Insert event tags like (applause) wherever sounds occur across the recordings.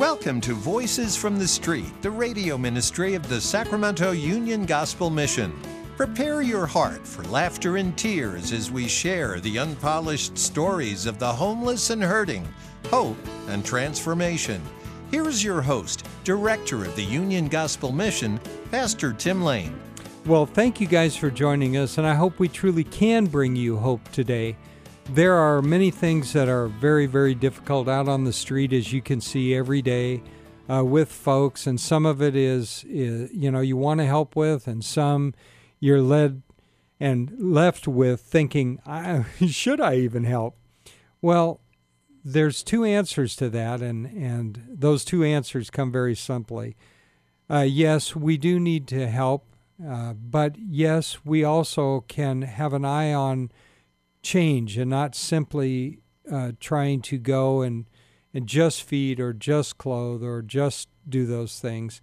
Welcome to Voices from the Street, the radio ministry of the Sacramento Union Gospel Mission. Prepare your heart for laughter and tears as we share the unpolished stories of the homeless and hurting, hope and transformation. Here's your host, Director of the Union Gospel Mission, Pastor Tim Lane. Well, thank you guys for joining us, and I hope we truly can bring you hope today. There are many things that are very, very difficult out on the street, as you can see every day uh, with folks, and some of it is, is you know, you want to help with, and some you're led and left with thinking, (laughs) should I even help? Well, there's two answers to that, and, and those two answers come very simply. Uh, yes, we do need to help, uh, but yes, we also can have an eye on change and not simply uh, trying to go and, and just feed or just clothe or just do those things.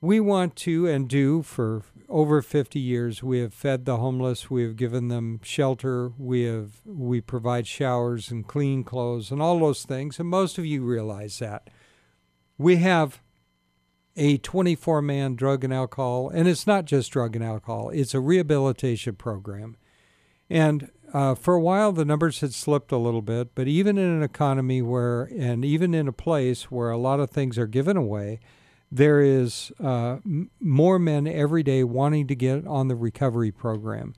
We want to and do for over 50 years. We have fed the homeless. We have given them shelter. We have we provide showers and clean clothes and all those things. And most of you realize that. We have a 24 man drug and alcohol, and it's not just drug and alcohol, it's a rehabilitation program. And uh, for a while, the numbers had slipped a little bit, but even in an economy where, and even in a place where a lot of things are given away, there is uh, m- more men every day wanting to get on the recovery program.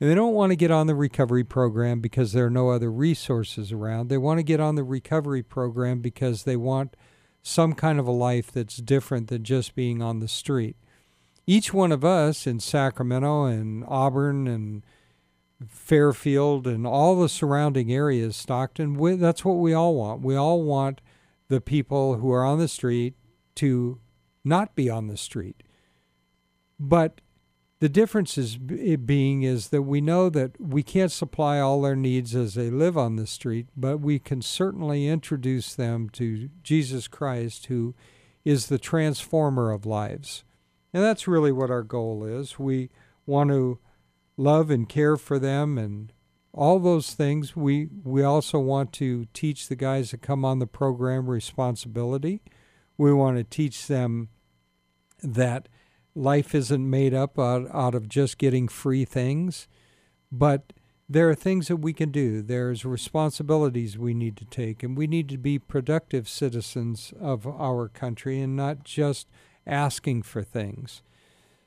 And they don't want to get on the recovery program because there are no other resources around. They want to get on the recovery program because they want some kind of a life that's different than just being on the street. Each one of us in Sacramento and Auburn and Fairfield and all the surrounding areas, Stockton, we, that's what we all want. We all want the people who are on the street to not be on the street. But the difference is being is that we know that we can't supply all their needs as they live on the street, but we can certainly introduce them to Jesus Christ, who is the transformer of lives. And that's really what our goal is. We want to love and care for them and all those things. We we also want to teach the guys that come on the program responsibility. We want to teach them that life isn't made up out, out of just getting free things, but there are things that we can do. There's responsibilities we need to take, and we need to be productive citizens of our country and not just asking for things.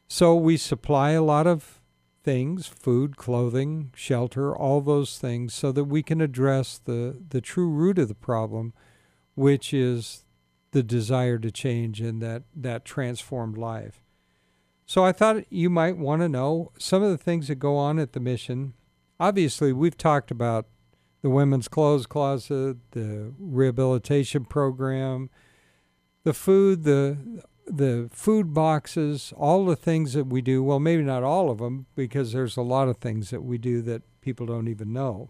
So we supply a lot of things food, clothing, shelter, all those things so that we can address the, the true root of the problem, which is the desire to change and that, that transformed life. So I thought you might want to know some of the things that go on at the mission. Obviously, we've talked about the women's clothes closet, the rehabilitation program, the food, the the food boxes, all the things that we do. Well, maybe not all of them, because there's a lot of things that we do that people don't even know.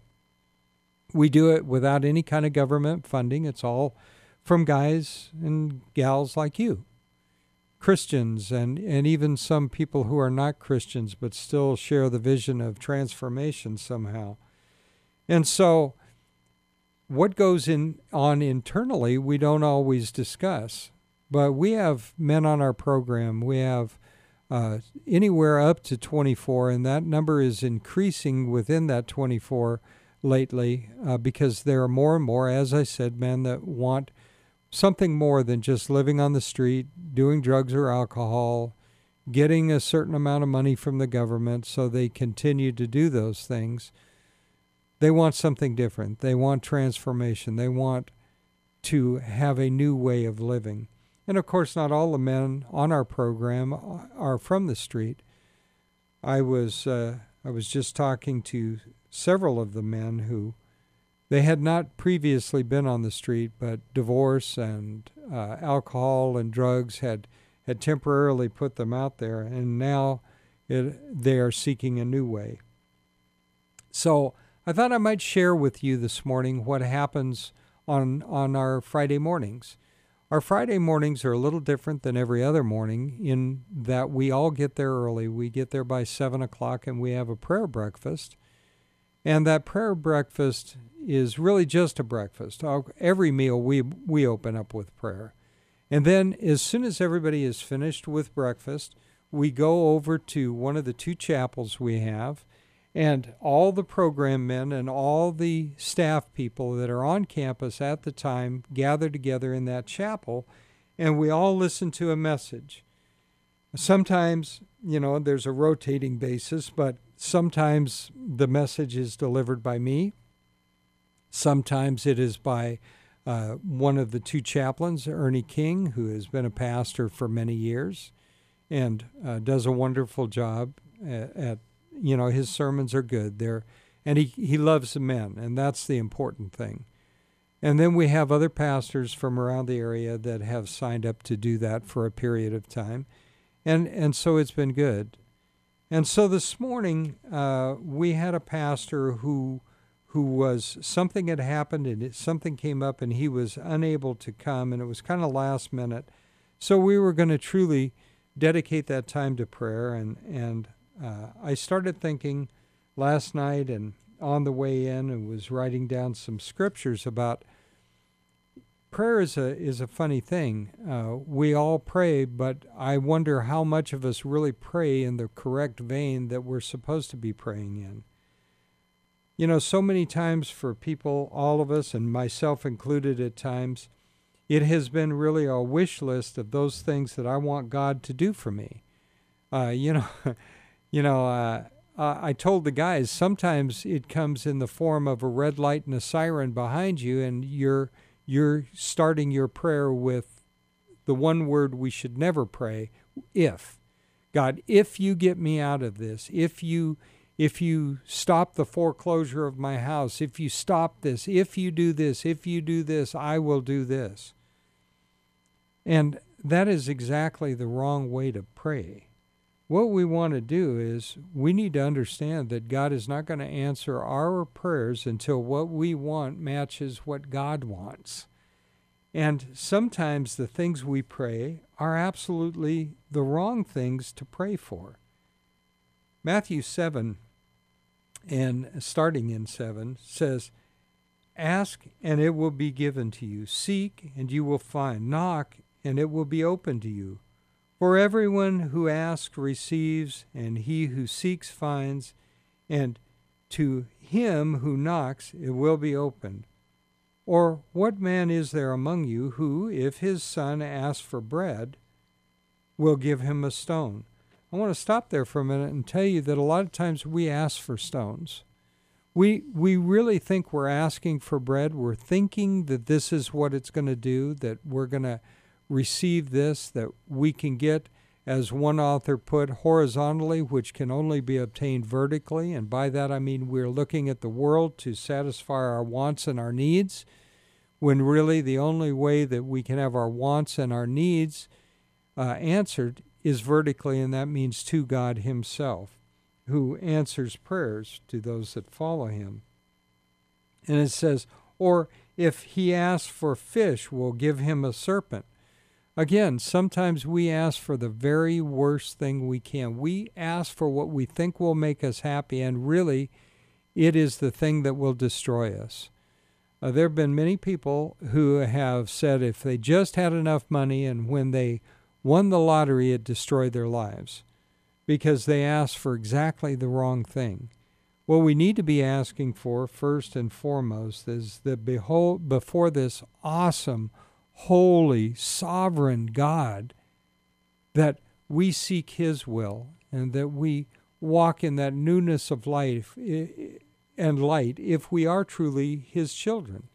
We do it without any kind of government funding. It's all from guys and gals like you, Christians, and, and even some people who are not Christians but still share the vision of transformation somehow. And so, what goes in on internally, we don't always discuss. But we have men on our program. We have uh, anywhere up to 24, and that number is increasing within that 24 lately uh, because there are more and more, as I said, men that want something more than just living on the street, doing drugs or alcohol, getting a certain amount of money from the government so they continue to do those things. They want something different. They want transformation. They want to have a new way of living. And of course, not all the men on our program are from the street. I was uh, I was just talking to several of the men who they had not previously been on the street, but divorce and uh, alcohol and drugs had had temporarily put them out there, and now it, they are seeking a new way. So I thought I might share with you this morning what happens on on our Friday mornings. Our Friday mornings are a little different than every other morning in that we all get there early. We get there by 7 o'clock and we have a prayer breakfast. And that prayer breakfast is really just a breakfast. Every meal we we open up with prayer. And then as soon as everybody is finished with breakfast, we go over to one of the two chapels we have and all the program men and all the staff people that are on campus at the time gather together in that chapel and we all listen to a message. Sometimes, you know, there's a rotating basis, but sometimes the message is delivered by me. Sometimes it is by uh, one of the two chaplains, Ernie King, who has been a pastor for many years and uh, does a wonderful job at, at you know his sermons are good. There and he, he loves the men and that's the important thing. And then we have other pastors from around the area that have signed up to do that for a period of time. And and so it's been good. And so this morning uh, we had a pastor who who was something had happened and it, something came up and he was unable to come and it was kind of last minute. So we were going to truly dedicate that time to prayer and and uh, I started thinking last night and on the way in and was writing down some scriptures about prayer is a is a funny thing. Uh, we all pray, but I wonder how much of us really pray in the correct vein that we're supposed to be praying in. You know, so many times for people, all of us, and myself included at times, it has been really a wish list of those things that I want God to do for me. Uh, you know. (laughs) you know, uh, I told the guys sometimes it comes in the form of a red light and a siren behind you, and you're you're starting your prayer with the one word we should never pray: if. God, if you get me out of this, if you if you stop the foreclosure of my house, if you stop this, if you do this, if you do this, I will do this. And that is exactly the wrong way to pray what we want to do is we need to understand that God is not going to answer our prayers until what we want matches what God wants. And sometimes the things we pray are absolutely the wrong things to pray for. Matthew 7 and starting in 7 says, Ask and it will be given to you. Seek and you will find. Knock and it will be open to you. For everyone who asks receives, and he who seeks finds, and to him who knocks it will be opened. Or what man is there among you who, if his son asks for bread, will give him a stone? I want to stop there for a minute and tell you that a lot of times we ask for stones. We, we really think we're asking for bread. We're thinking that this is what it's going to do, that we're going to receive this, that we can get, as one author put, horizontally, which can only be obtained vertically. And by that I mean we're looking at the world to satisfy our wants and our needs, when really the only way that we can have our wants and our needs uh, answered is vertically, and that means to God Himself, who answers prayers to those that follow Him. And it says, or if he asks for fish, we'll give him a serpent. Again, sometimes we ask for the very worst thing we can. We ask for what we think will make us happy, and really, it is the thing that will destroy us. Uh, there have been many people who have said if they just had enough money and when they won the lottery, it destroyed their lives because they asked for exactly the wrong thing. What we need to be asking for, first and foremost, is that behold, before this awesome, holy, sovereign God, that we seek His will and that we walk in that newness of life and light if we are truly His children.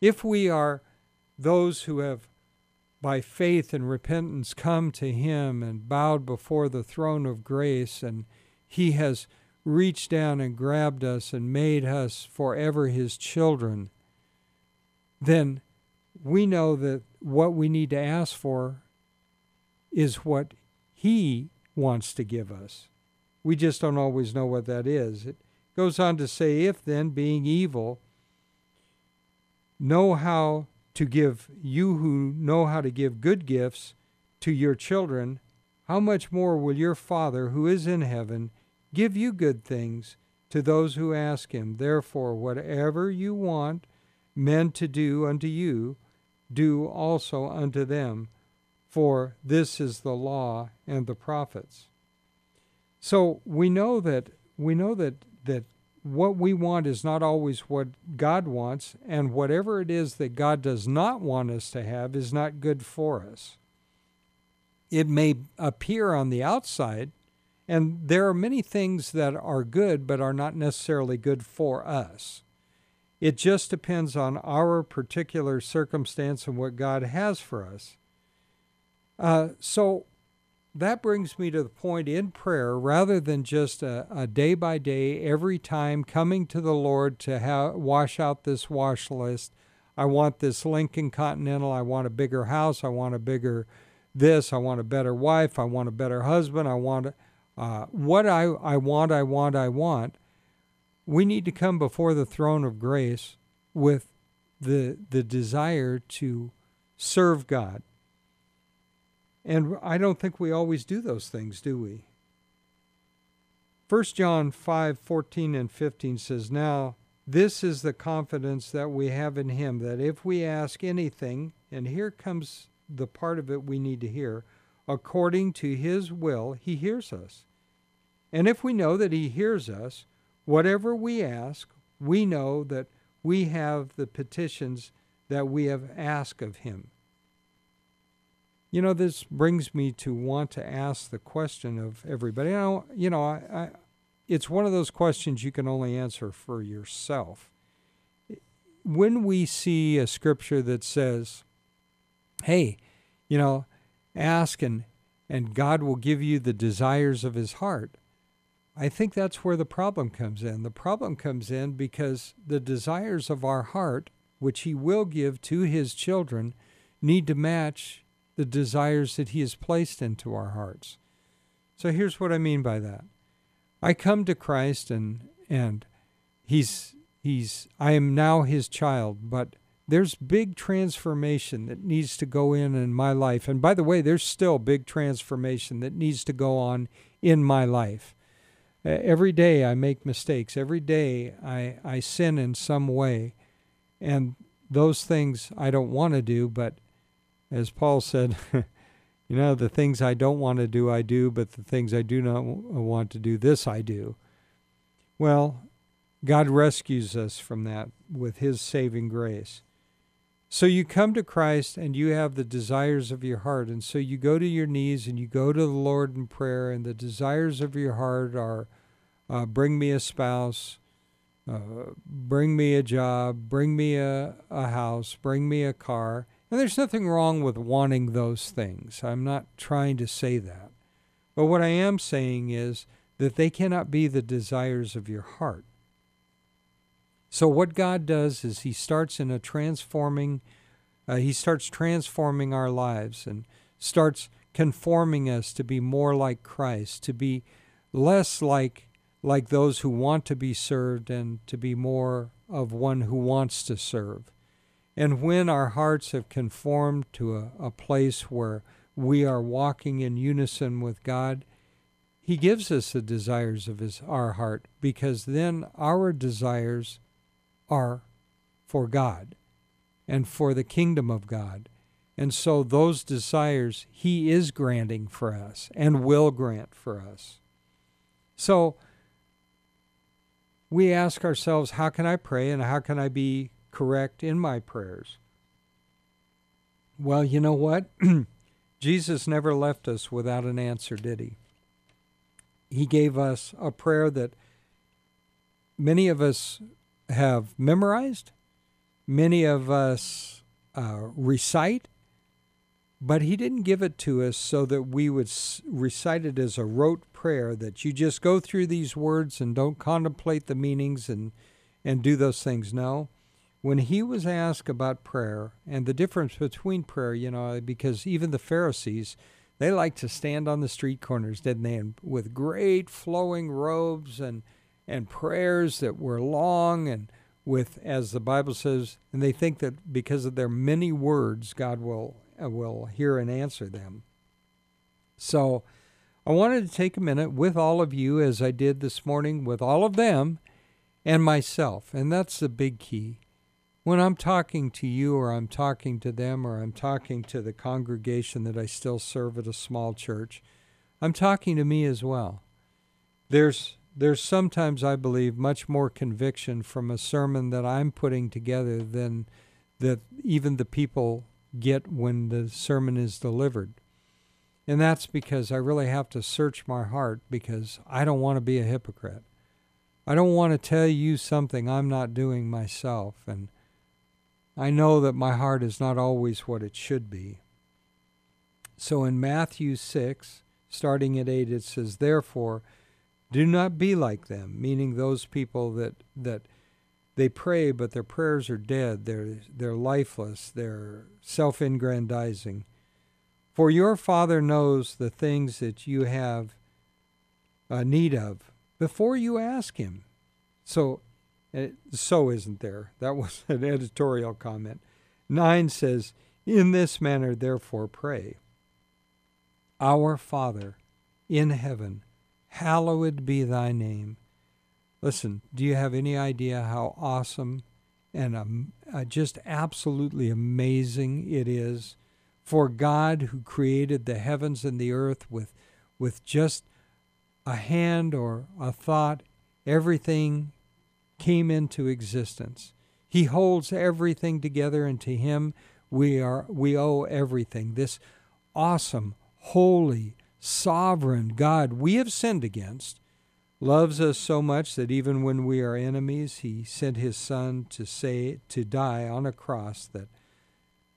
If we are those who have, by faith and repentance, come to Him and bowed before the throne of grace, and He has reached down and grabbed us and made us forever His children, then we know that what we need to ask for is what He wants to give us. We just don't always know what that is. It goes on to say, If then, being evil, know how to give, you who know how to give good gifts to your children, how much more will your Father who is in heaven give you good things to those who ask him. Therefore, whatever you want men to do unto you, do also unto them, for this is the law and the prophets. So we know that we know that that what we want is not always what God wants, and whatever it is that God does not want us to have is not good for us. It may appear on the outside, and there are many things that are good but are not necessarily good for us. It just depends on our particular circumstance and what God has for us. Uh, so that brings me to the point in prayer, rather than just a, a day by day, every time coming to the Lord to ha- wash out this wash list. I want this Lincoln Continental. I want a bigger house. I want a bigger this. I want a better wife. I want a better husband. I want uh, what I, I want, I want, I want. We need to come before the throne of grace with the, the desire to serve God and I don't think we always do those things, do we? 1 John 5 14 and 15 says, Now this is the confidence that we have in Him, that if we ask anything, and here comes the part of it we need to hear, according to His will, He hears us. And if we know that He hears us, whatever we ask, we know that we have the petitions that we have asked of Him. You know, this brings me to want to ask the question of everybody. You know, you know I, I, it's one of those questions you can only answer for yourself. When we see a scripture that says, hey, you know, ask and, and God will give you the desires of his heart, I think that's where the problem comes in. The problem comes in because the desires of our heart, which he will give to his children, need to match the desires that He has placed into our hearts. So here's what I mean by that. I come to Christ and and He's He's I am now His child, but there's big transformation that needs to go in in my life. And by the way, there's still big transformation that needs to go on in my life. Uh, every day I make mistakes. Every day I, I sin in some way. And those things I don't want to do, but as Paul said, (laughs) you know, the things I don't want to do, I do, but the things I do not want to do, this I do. Well, God rescues us from that with His saving grace. So you come to Christ and you have the desires of your heart. And so you go to your knees and you go to the Lord in prayer, and the desires of your heart are uh, bring me a spouse, uh, bring me a job, bring me a, a house, bring me a car. And there's nothing wrong with wanting those things. I'm not trying to say that. But what I am saying is that they cannot be the desires of your heart. So what God does is he starts in a transforming uh, he starts transforming our lives and starts conforming us to be more like Christ, to be less like like those who want to be served and to be more of one who wants to serve. And when our hearts have conformed to a, a place where we are walking in unison with God, He gives us the desires of his, our heart because then our desires are for God and for the kingdom of God. And so those desires He is granting for us and will grant for us. So we ask ourselves, how can I pray and how can I be correct in my prayers? Well, you know what? (clears throat) Jesus never left us without an answer, did he? He gave us a prayer that many of us have memorized, many of us uh, recite, but he didn't give it to us so that we would recite it as a rote prayer that you just go through these words and don't contemplate the meanings and and do those things. No. When he was asked about prayer and the difference between prayer, you know, because even the Pharisees, they liked to stand on the street corners, didn't they, and with great flowing robes and and prayers that were long and with, as the Bible says, and they think that because of their many words, God will uh, will hear and answer them. So, I wanted to take a minute with all of you, as I did this morning with all of them, and myself. And that's the big key. When I'm talking to you, or I'm talking to them, or I'm talking to the congregation that I still serve at a small church, I'm talking to me as well. There's there's sometimes I believe much more conviction from a sermon that I'm putting together than that even the people get when the sermon is delivered. And that's because I really have to search my heart because I don't want to be a hypocrite. I don't want to tell you something I'm not doing myself. And I know that my heart is not always what it should be. So in Matthew 6, starting at 8, it says, Therefore, do not be like them, meaning those people that, that they pray, but their prayers are dead. They're, they're lifeless. They're self aggrandizing. For your Father knows the things that you have uh, need of before you ask Him. So, uh, so isn't there? That (laughs) was an editorial comment. Nine says, In this manner, therefore, pray. Our Father in heaven, hallowed be thy name. Listen, do you have any idea how awesome and um, uh, just absolutely amazing it is for God who created the heavens and the earth with, with just a hand or a thought, everything came into existence. He holds everything together, and to Him we are we owe everything. This awesome, holy, sovereign God we have sinned against loves us so much that even when we are enemies, He sent His Son to say to die on a cross that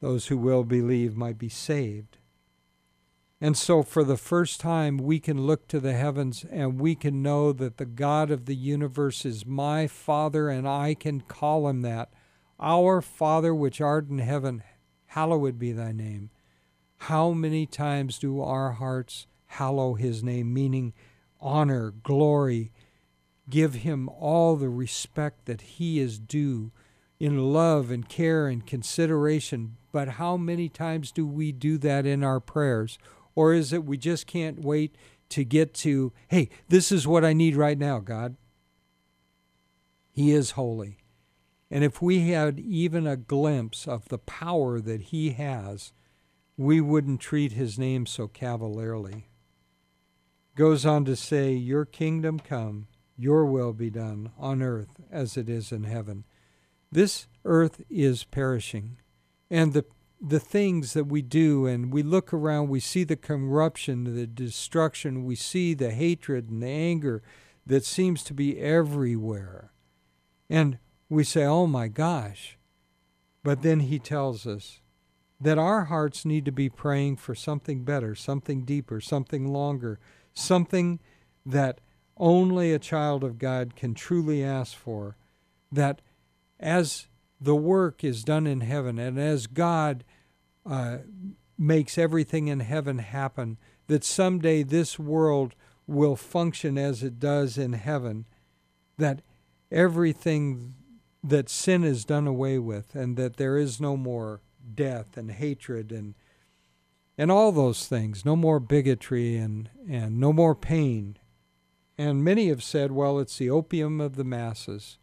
those who will believe might be saved. And so, for the first time, we can look to the heavens and we can know that the God of the universe is my Father, and I can call him that. Our Father, which art in heaven, hallowed be thy name. How many times do our hearts hallow his name, meaning honor, glory, give him all the respect that he is due in love and care and consideration but how many times do we do that in our prayers? Or is it we just can't wait to get to, hey, this is what I need right now, God? He is holy. And if we had even a glimpse of the power that He has, we wouldn't treat His name so cavalierly. Goes on to say, Your kingdom come, your will be done on earth as it is in heaven. This earth is perishing and the the things that we do and we look around we see the corruption the destruction we see the hatred and the anger that seems to be everywhere and we say oh my gosh but then he tells us that our hearts need to be praying for something better something deeper something longer something that only a child of god can truly ask for that as the work is done in heaven. And as God uh, makes everything in heaven happen, that someday this world will function as it does in heaven, that everything that sin is done away with, and that there is no more death and hatred and and all those things, no more bigotry and, and no more pain. And many have said, well, it's the opium of the masses.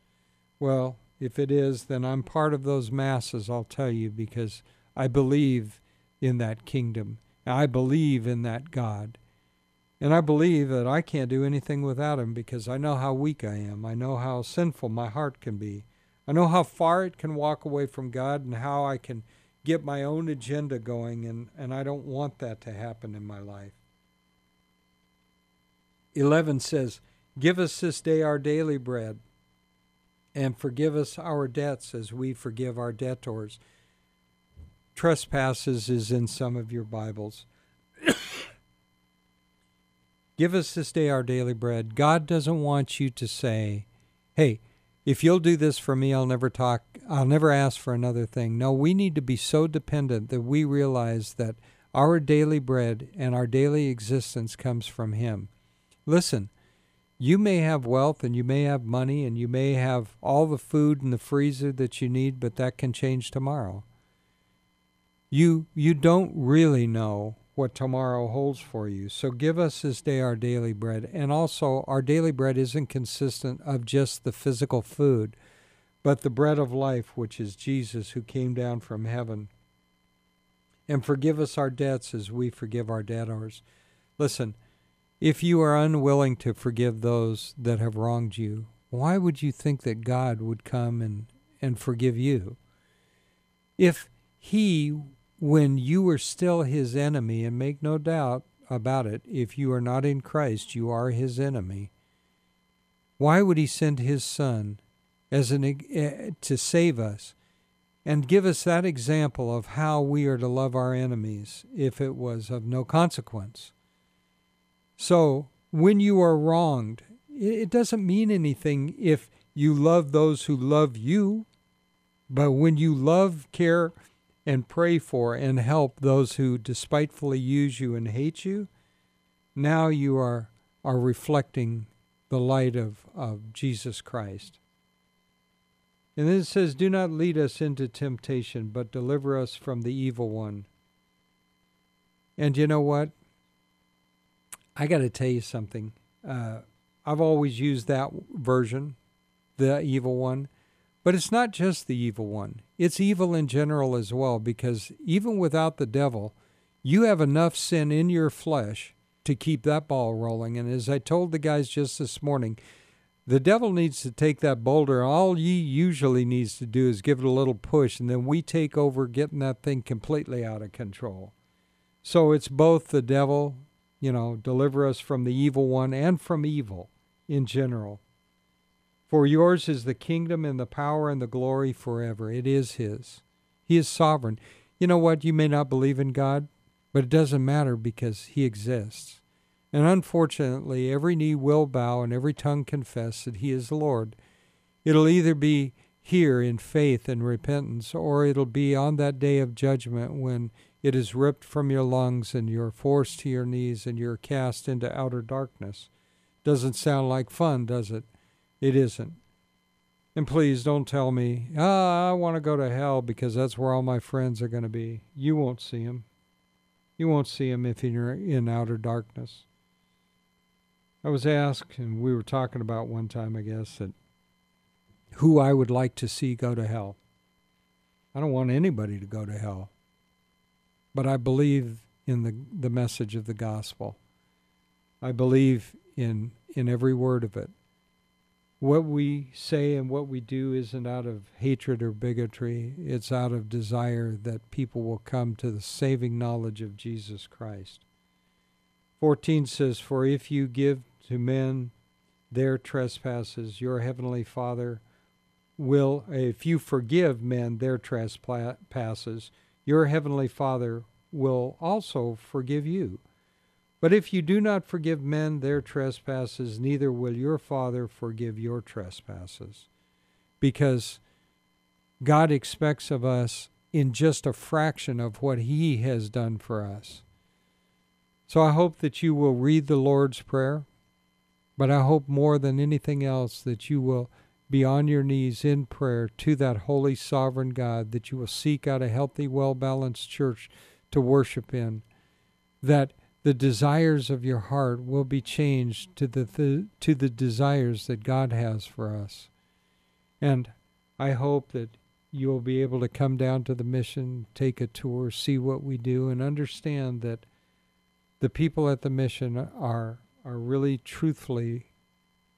Well, if it is, then I'm part of those masses, I'll tell you, because I believe in that kingdom. I believe in that God. And I believe that I can't do anything without him because I know how weak I am. I know how sinful my heart can be. I know how far it can walk away from God and how I can get my own agenda going, and, and I don't want that to happen in my life. 11 says, Give us this day our daily bread and forgive us our debts as we forgive our debtors. Trespasses is in some of your Bibles. (coughs) Give us this day our daily bread. God doesn't want you to say, hey, if you'll do this for me, I'll never talk, I'll never ask for another thing. No, we need to be so dependent that we realize that our daily bread and our daily existence comes from Him. Listen, you may have wealth and you may have money and you may have all the food in the freezer that you need, but that can change tomorrow. You you don't really know what tomorrow holds for you. So give us this day our daily bread. And also, our daily bread isn't consistent of just the physical food, but the bread of life, which is Jesus who came down from heaven. And forgive us our debts as we forgive our debtors. Listen, if you are unwilling to forgive those that have wronged you, why would you think that God would come and, and forgive you? If He when you were still his enemy, and make no doubt about it, if you are not in Christ, you are his enemy. Why would he send his son as an uh, to save us and give us that example of how we are to love our enemies if it was of no consequence? So, when you are wronged, it doesn't mean anything if you love those who love you, but when you love, care, and pray for and help those who despitefully use you and hate you, now you are, are reflecting the light of, of Jesus Christ. And then it says, Do not lead us into temptation, but deliver us from the evil one. And you know what? I got to tell you something. Uh, I've always used that version, the evil one. But it's not just the evil one, it's evil in general as well, because even without the devil, you have enough sin in your flesh to keep that ball rolling. And as I told the guys just this morning, the devil needs to take that boulder. All ye usually needs to do is give it a little push, and then we take over getting that thing completely out of control. So it's both the devil, you know, deliver us from the evil one and from evil in general. For yours is the kingdom and the power and the glory forever. It is His. He is sovereign. You know what? You may not believe in God, but it doesn't matter because He exists. And unfortunately, every knee will bow and every tongue confess that He is Lord. It'll either be here in faith and repentance, or it'll be on that day of judgment when it is ripped from your lungs and you're forced to your knees and you're cast into outer darkness. Doesn't sound like fun, does it? It isn't. And please don't tell me, ah, I want to go to hell because that's where all my friends are going to be. You won't see them. You won't see them if you're in outer darkness. I was asked, and we were talking about one time, I guess, that who I would like to see go to hell. I don't want anybody to go to hell. But I believe in the, the message of the gospel. I believe in, in every word of it what we say and what we do isn't out of hatred or bigotry. It's out of desire that people will come to the saving knowledge of Jesus Christ. 14 says, For if you give to men their trespasses, your heavenly Father will, if you forgive men their trespasses, your heavenly Father will also forgive you. But if you do not forgive men their trespasses, neither will your Father forgive your trespasses. Because God expects of us in just a fraction of what He has done for us. So I hope that you will read the Lord's Prayer, but I hope more than anything else that you will be on your knees in prayer to that holy sovereign God, that you will seek out a healthy, well balanced church to worship in, that the desires of your heart will be changed to the, to the desires that God has for us. And I hope that you will be able to come down to the mission, take a tour, see what we do, and understand that the people at the mission are are really truthfully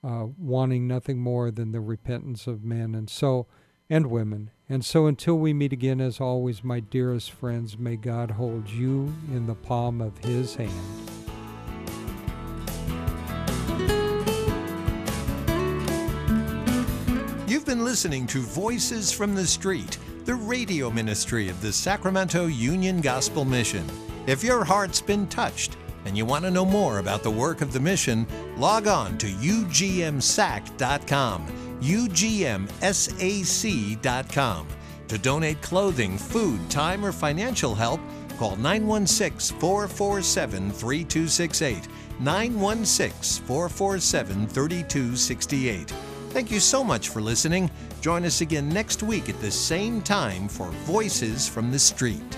uh, wanting nothing more than the repentance of men and so and women and so until we meet again, as always, my dearest friends, may God hold you in the palm of his hand. You've been listening to Voices from the Street, the radio ministry of the Sacramento Union Gospel Mission. If your heart's been touched and you want to know more about the work of the mission, log on to ugmsac.com ugmsac.com. To donate clothing, food, time, or financial help, call 916 447 3268. 916 447 3268. Thank you so much for listening. Join us again next week at the same time for Voices from the Street.